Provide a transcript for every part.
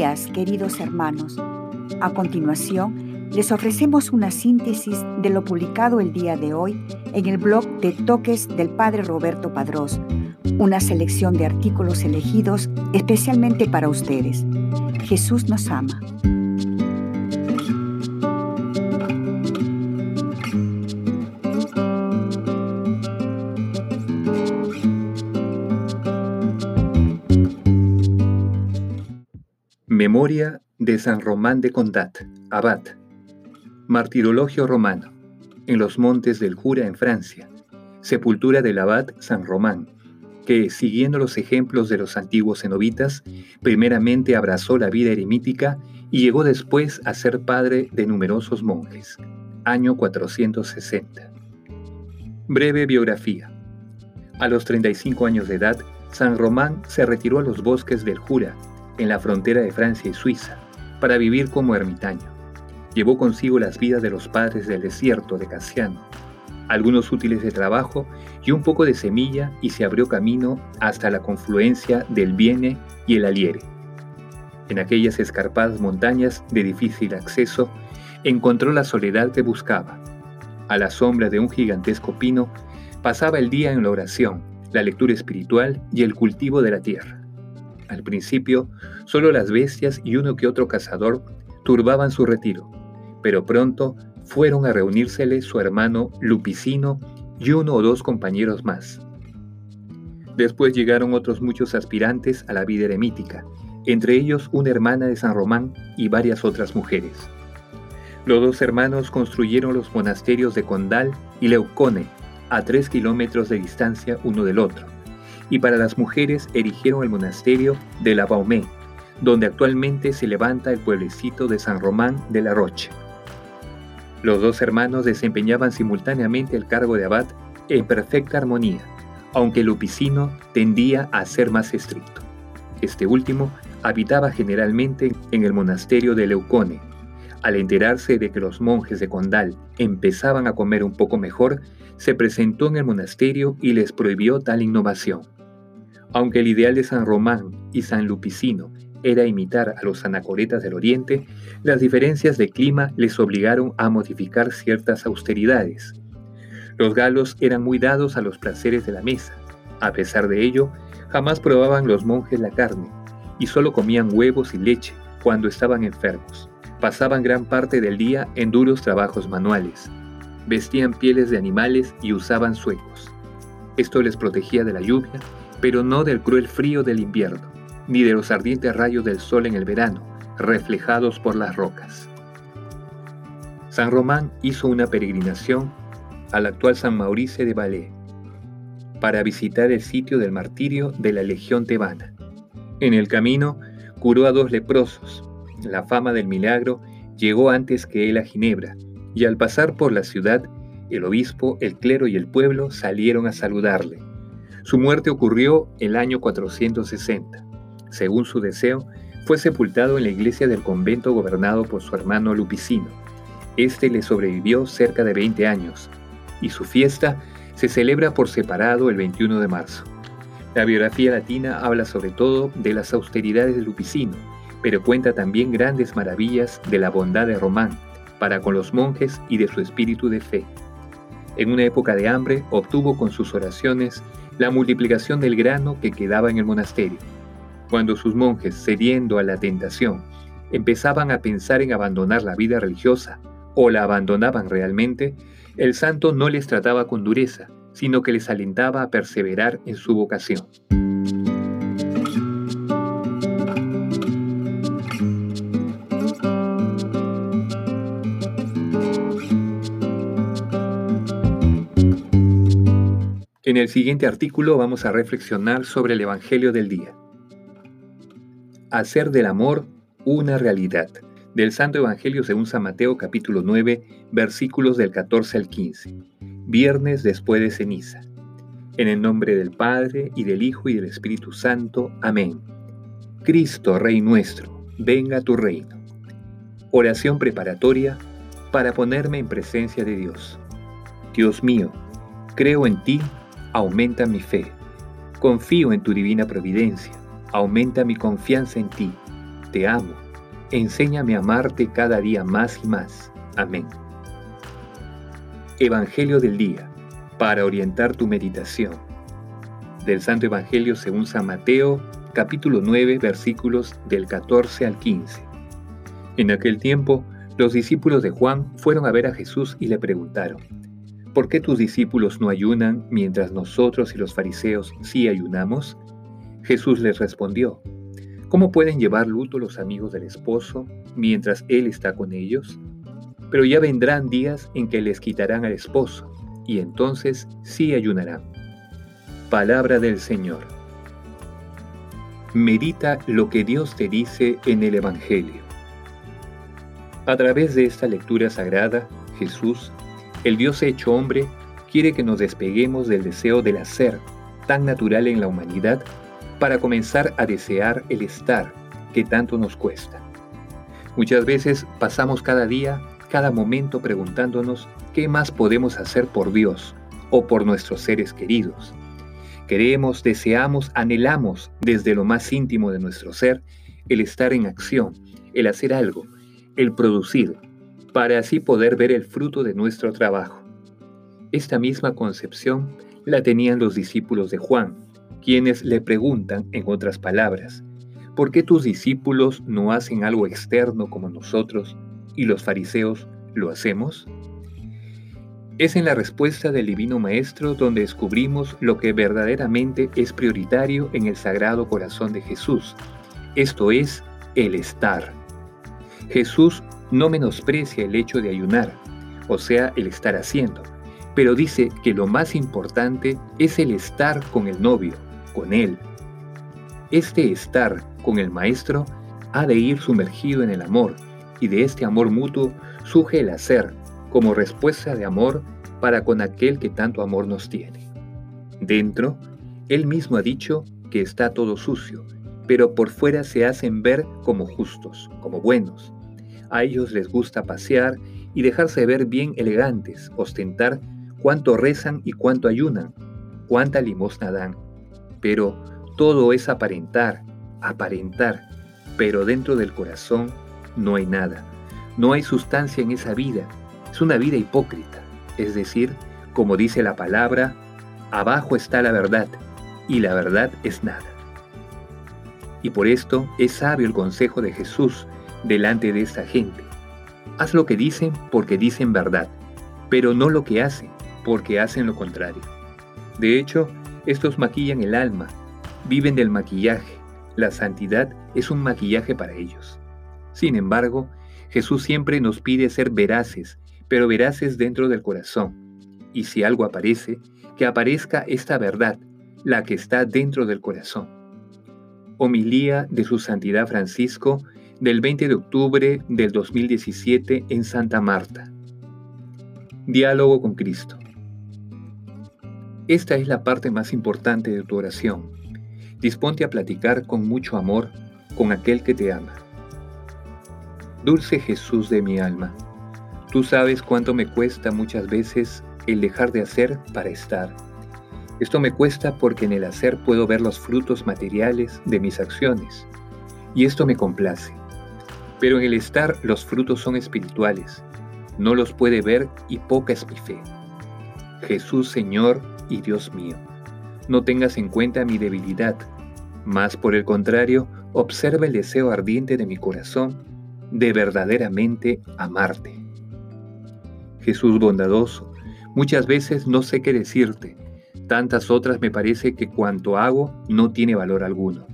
días, queridos hermanos. A continuación, les ofrecemos una síntesis de lo publicado el día de hoy en el blog de Toques del Padre Roberto Padrós, una selección de artículos elegidos especialmente para ustedes. Jesús nos ama. Memoria de San Román de Condat, abad. Martirologio romano. En los montes del Jura en Francia. Sepultura del abad San Román, que, siguiendo los ejemplos de los antiguos cenobitas, primeramente abrazó la vida eremítica y llegó después a ser padre de numerosos monjes. Año 460. Breve biografía. A los 35 años de edad, San Román se retiró a los bosques del Jura, en la frontera de Francia y Suiza, para vivir como ermitaño. Llevó consigo las vidas de los padres del desierto de Casiano, algunos útiles de trabajo y un poco de semilla y se abrió camino hasta la confluencia del Viene y el Aliere. En aquellas escarpadas montañas de difícil acceso, encontró la soledad que buscaba. A la sombra de un gigantesco pino, pasaba el día en la oración, la lectura espiritual y el cultivo de la tierra. Al principio, solo las bestias y uno que otro cazador turbaban su retiro, pero pronto fueron a reunírsele su hermano Lupicino y uno o dos compañeros más. Después llegaron otros muchos aspirantes a la vida eremítica, entre ellos una hermana de San Román y varias otras mujeres. Los dos hermanos construyeron los monasterios de Condal y Leucone, a tres kilómetros de distancia uno del otro y para las mujeres erigieron el monasterio de la Baumé, donde actualmente se levanta el pueblecito de San Román de la Roche. Los dos hermanos desempeñaban simultáneamente el cargo de abad en perfecta armonía, aunque Lupicino tendía a ser más estricto. Este último habitaba generalmente en el monasterio de Leucone. Al enterarse de que los monjes de Condal empezaban a comer un poco mejor, se presentó en el monasterio y les prohibió tal innovación. Aunque el ideal de San Román y San Lupicino era imitar a los anacoretas del Oriente, las diferencias de clima les obligaron a modificar ciertas austeridades. Los galos eran muy dados a los placeres de la mesa. A pesar de ello, jamás probaban los monjes la carne y solo comían huevos y leche cuando estaban enfermos. Pasaban gran parte del día en duros trabajos manuales. Vestían pieles de animales y usaban suecos. Esto les protegía de la lluvia pero no del cruel frío del invierno, ni de los ardientes rayos del sol en el verano, reflejados por las rocas. San Román hizo una peregrinación al actual San Maurice de Valais para visitar el sitio del martirio de la Legión tebana. En el camino curó a dos leprosos. La fama del milagro llegó antes que él a Ginebra, y al pasar por la ciudad, el obispo, el clero y el pueblo salieron a saludarle. Su muerte ocurrió el año 460. Según su deseo, fue sepultado en la iglesia del convento gobernado por su hermano Lupicino. Este le sobrevivió cerca de 20 años, y su fiesta se celebra por separado el 21 de marzo. La biografía latina habla sobre todo de las austeridades de Lupicino, pero cuenta también grandes maravillas de la bondad de Román para con los monjes y de su espíritu de fe. En una época de hambre obtuvo con sus oraciones la multiplicación del grano que quedaba en el monasterio. Cuando sus monjes, cediendo a la tentación, empezaban a pensar en abandonar la vida religiosa o la abandonaban realmente, el santo no les trataba con dureza, sino que les alentaba a perseverar en su vocación. En el siguiente artículo vamos a reflexionar sobre el Evangelio del día. Hacer del amor una realidad. Del Santo Evangelio según San Mateo capítulo 9 versículos del 14 al 15. Viernes después de ceniza. En el nombre del Padre y del Hijo y del Espíritu Santo. Amén. Cristo, Rey nuestro, venga tu reino. Oración preparatoria para ponerme en presencia de Dios. Dios mío, creo en ti aumenta mi fe. Confío en tu divina providencia, aumenta mi confianza en ti. te amo. Enséñame a amarte cada día más y más. Amén. Evangelio del Día, para orientar tu meditación. Del Santo Evangelio según San Mateo, capítulo 9, versículos del 14 al 15. En aquel tiempo, los discípulos de Juan fueron a ver a Jesús y le preguntaron, ¿por qué tus discípulos no ayunan mientras nosotros y los fariseos sí ayunamos? Jesús les respondió, ¿cómo pueden llevar luto los amigos del esposo mientras él está con ellos? Pero ya vendrán días en que les quitarán al esposo, y entonces sí ayunarán. Palabra del Señor. Medita lo que Dios te dice en el Evangelio. A través de esta lectura sagrada, Jesús, el Dios hecho hombre, quiere que nos despeguemos del deseo del hacer, tan natural en la humanidad, para comenzar a desear el estar que tanto nos cuesta. Muchas veces pasamos cada día, cada momento preguntándonos qué más podemos hacer por Dios o por nuestros seres queridos. Queremos, deseamos, anhelamos desde lo más íntimo de nuestro ser el estar en acción, el hacer algo, el producir, para así poder ver el fruto de nuestro trabajo. Esta misma concepción la tenían los discípulos de Juan, quienes le preguntan, en otras palabras, ¿por qué tus discípulos no hacen algo externo como nosotros y los fariseos lo hacemos? Es en la respuesta del Divino Maestro donde descubrimos lo que verdaderamente es prioritario en el Sagrado Corazón de Jesús, esto es, el estar. Jesús no menosprecia el hecho de ayunar, o sea, el estar haciendo, pero dice que lo más importante es el estar con el novio, con Él. Este estar con el Maestro ha de ir sumergido en el amor, y de este amor mutuo surge el hacer, como respuesta de amor para con aquel que tanto amor nos tiene. Dentro, Él mismo ha dicho que está todo sucio, pero por fuera se hacen ver como justos, como buenos. A ellos les gusta pasear y dejarse ver bien elegantes, ostentar cuánto rezan y cuánto ayunan, cuánta limosna dan. Pero todo es aparentar, aparentar, pero dentro del corazón no hay nada, no hay sustancia en esa vida, es una vida hipócrita, es decir, como dice la palabra, abajo está la verdad y la verdad es nada. Y por esto es sabio el consejo de Jesús delante de esta gente. Haz lo que dicen porque dicen verdad, pero no lo que hacen porque hacen lo contrario. De hecho, estos maquillan el alma, viven del maquillaje. La santidad es un maquillaje para ellos. Sin embargo, Jesús siempre nos pide ser veraces, pero veraces dentro del corazón. Y si algo aparece, que aparezca esta verdad, la que está dentro del corazón. Homilía de su Santidad Francisco del 20 de octubre del 2017 en Santa Marta. Diálogo con Cristo. Esta es la parte más importante de tu oración. Disponte a platicar con mucho amor con aquel que te ama. Dulce Jesús de mi alma, tú sabes cuánto me cuesta muchas veces el dejar de hacer para estar. Esto me cuesta porque en el hacer puedo ver los frutos materiales de mis acciones, y esto me complace. Pero en el estar los frutos son espirituales, no los puede ver y poca es mi fe. Jesús Señor, y Dios mío. No tengas en cuenta mi debilidad, más por el contrario, observa el deseo ardiente de mi corazón de verdaderamente amarte. Jesús bondadoso, muchas veces no sé qué decirte, tantas otras me parece que cuanto hago no tiene valor alguno.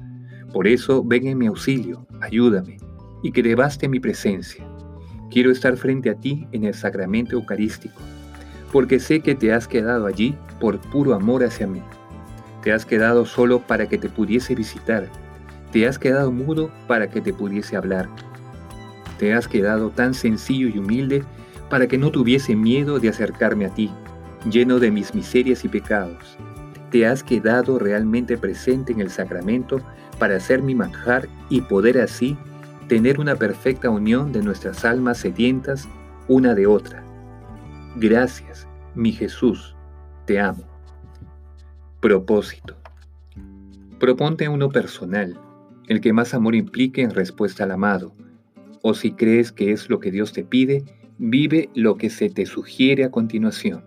Por eso ven en mi auxilio, ayúdame, y que debaste mi presencia. Quiero estar frente a ti en el sacramento eucarístico porque sé que te has quedado allí por puro amor hacia mí. Te has quedado solo para que te pudiese visitar. Te has quedado mudo para que te pudiese hablar. Te has quedado tan sencillo y humilde para que no tuviese miedo de acercarme a ti, lleno de mis miserias y pecados. Te has quedado realmente presente en el sacramento para ser mi manjar y poder así tener una perfecta unión de nuestras almas sedientas una de otra Gracias, mi Jesús, te amo. Propósito. Proponte uno personal, el que más amor implique en respuesta al amado. O si crees que es lo que Dios te pide, vive lo que se te sugiere a continuación.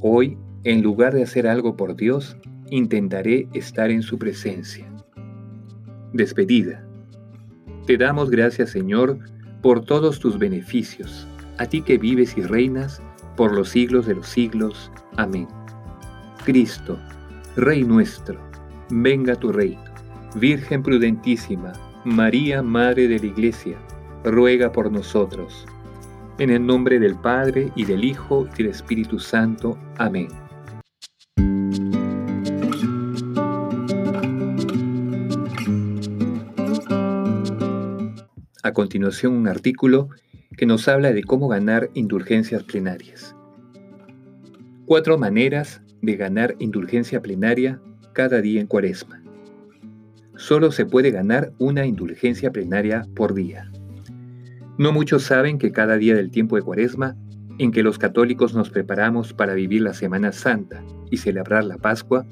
Hoy, en lugar de hacer algo por Dios, intentaré estar en su presencia. Despedida. Te damos gracias, Señor, por todos tus beneficios, a ti que vives y reinas por los siglos de los siglos. Amén. Cristo, Rey nuestro, venga tu reino. Virgen prudentísima, María, Madre de la Iglesia, ruega por nosotros. En el nombre del Padre, y del Hijo, y del Espíritu Santo. Amén. A continuación, un artículo que nos habla de cómo ganar indulgencias plenarias. Cuatro maneras de ganar indulgencia plenaria cada día en cuaresma. Solo se puede ganar una indulgencia plenaria por día. No muchos saben que cada día del tiempo de cuaresma, en que los católicos nos preparamos para vivir la Semana Santa y celebrar la Pascua,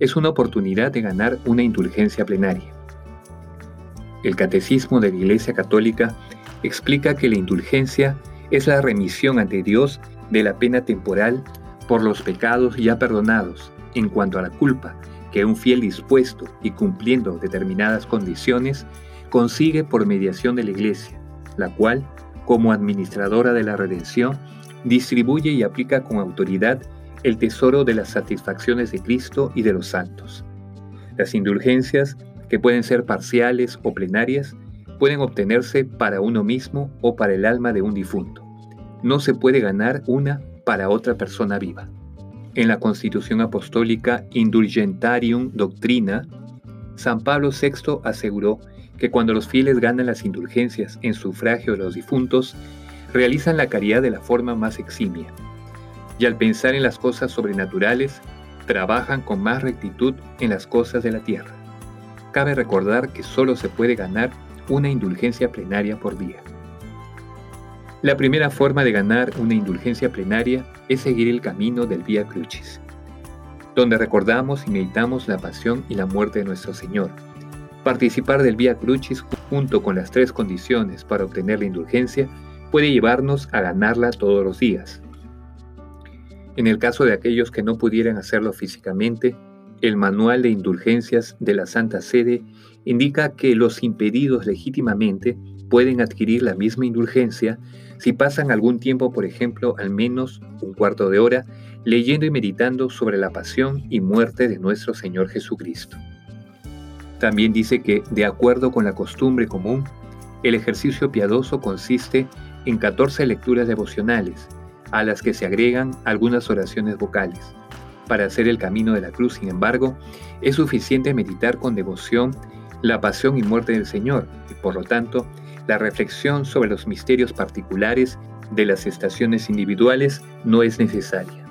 es una oportunidad de ganar una indulgencia plenaria. El Catecismo de la Iglesia Católica explica que la indulgencia es la remisión ante Dios de la pena temporal por los pecados ya perdonados en cuanto a la culpa que un fiel dispuesto y cumpliendo determinadas condiciones consigue por mediación de la Iglesia, la cual, como administradora de la redención, distribuye y aplica con autoridad el tesoro de las satisfacciones de Cristo y de los santos. Las indulgencias, que pueden ser parciales o plenarias, pueden obtenerse para uno mismo o para el alma de un difunto. No se puede ganar una para otra persona viva. En la Constitución Apostólica Indulgentarium Doctrina, San Pablo VI aseguró que cuando los fieles ganan las indulgencias en sufragio de los difuntos, realizan la caridad de la forma más eximia, y al pensar en las cosas sobrenaturales, trabajan con más rectitud en las cosas de la tierra. Cabe recordar que solo se puede ganar una indulgencia plenaria por día. La primera forma de ganar una indulgencia plenaria es seguir el camino del Vía Crucis, donde recordamos y meditamos la pasión y la muerte de nuestro Señor. Participar del Vía Crucis junto con las tres condiciones para obtener la indulgencia puede llevarnos a ganarla todos los días. En el caso de aquellos que no pudieran hacerlo físicamente, el Manual de Indulgencias de la Santa Sede indica que los impedidos legítimamente pueden adquirir la misma indulgencia si pasan algún tiempo, por ejemplo, al menos un cuarto de hora, leyendo y meditando sobre la pasión y muerte de nuestro Señor Jesucristo. También dice que, de acuerdo con la costumbre común, el ejercicio piadoso consiste en 14 lecturas devocionales, a las que se agregan algunas oraciones vocales. Para hacer el camino de la cruz, sin embargo, es suficiente meditar con devoción la pasión y muerte del Señor, y por lo tanto, la reflexión sobre los misterios particulares de las estaciones individuales no es necesaria.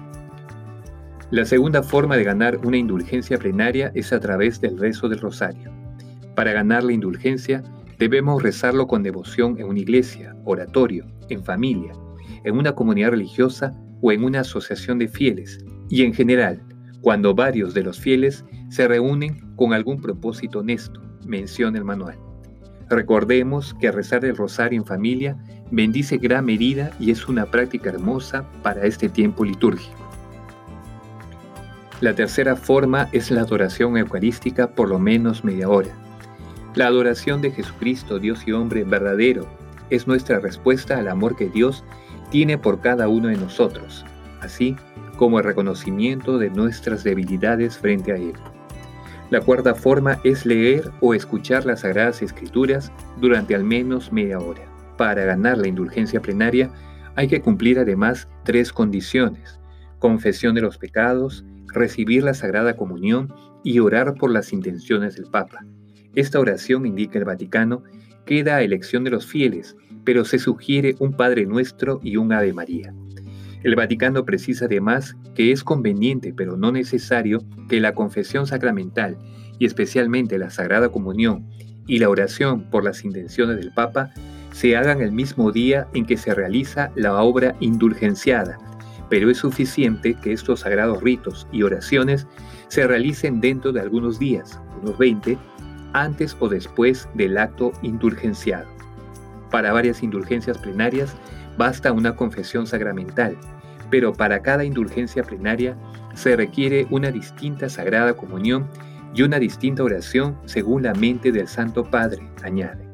La segunda forma de ganar una indulgencia plenaria es a través del rezo del rosario. Para ganar la indulgencia, debemos rezarlo con devoción en una iglesia, oratorio, en familia, en una comunidad religiosa o en una asociación de fieles, y en general, cuando varios de los fieles se reúnen con algún propósito honesto, menciona el manual. Recordemos que rezar el rosario en familia bendice gran medida y es una práctica hermosa para este tiempo litúrgico. La tercera forma es la adoración eucarística por lo menos media hora. La adoración de Jesucristo, Dios y hombre verdadero, es nuestra respuesta al amor que Dios tiene por cada uno de nosotros, así como el reconocimiento de nuestras debilidades frente a Él. La cuarta forma es leer o escuchar las Sagradas Escrituras durante al menos media hora. Para ganar la indulgencia plenaria hay que cumplir además tres condiciones. Confesión de los pecados, recibir la Sagrada Comunión y orar por las intenciones del Papa. Esta oración, indica el Vaticano, queda a elección de los fieles, pero se sugiere un Padre Nuestro y un Ave María. El Vaticano precisa además que es conveniente, pero no necesario, que la confesión sacramental, y especialmente la Sagrada Comunión, y la oración por las intenciones del Papa, se hagan el mismo día en que se realiza la obra indulgenciada, pero es suficiente que estos sagrados ritos y oraciones se realicen dentro de algunos días, unos 20, antes o después del acto indulgenciado. Para varias indulgencias plenarias basta una confesión sacramental, pero para cada indulgencia plenaria se requiere una distinta sagrada comunión y una distinta oración según la mente del Santo Padre, añade.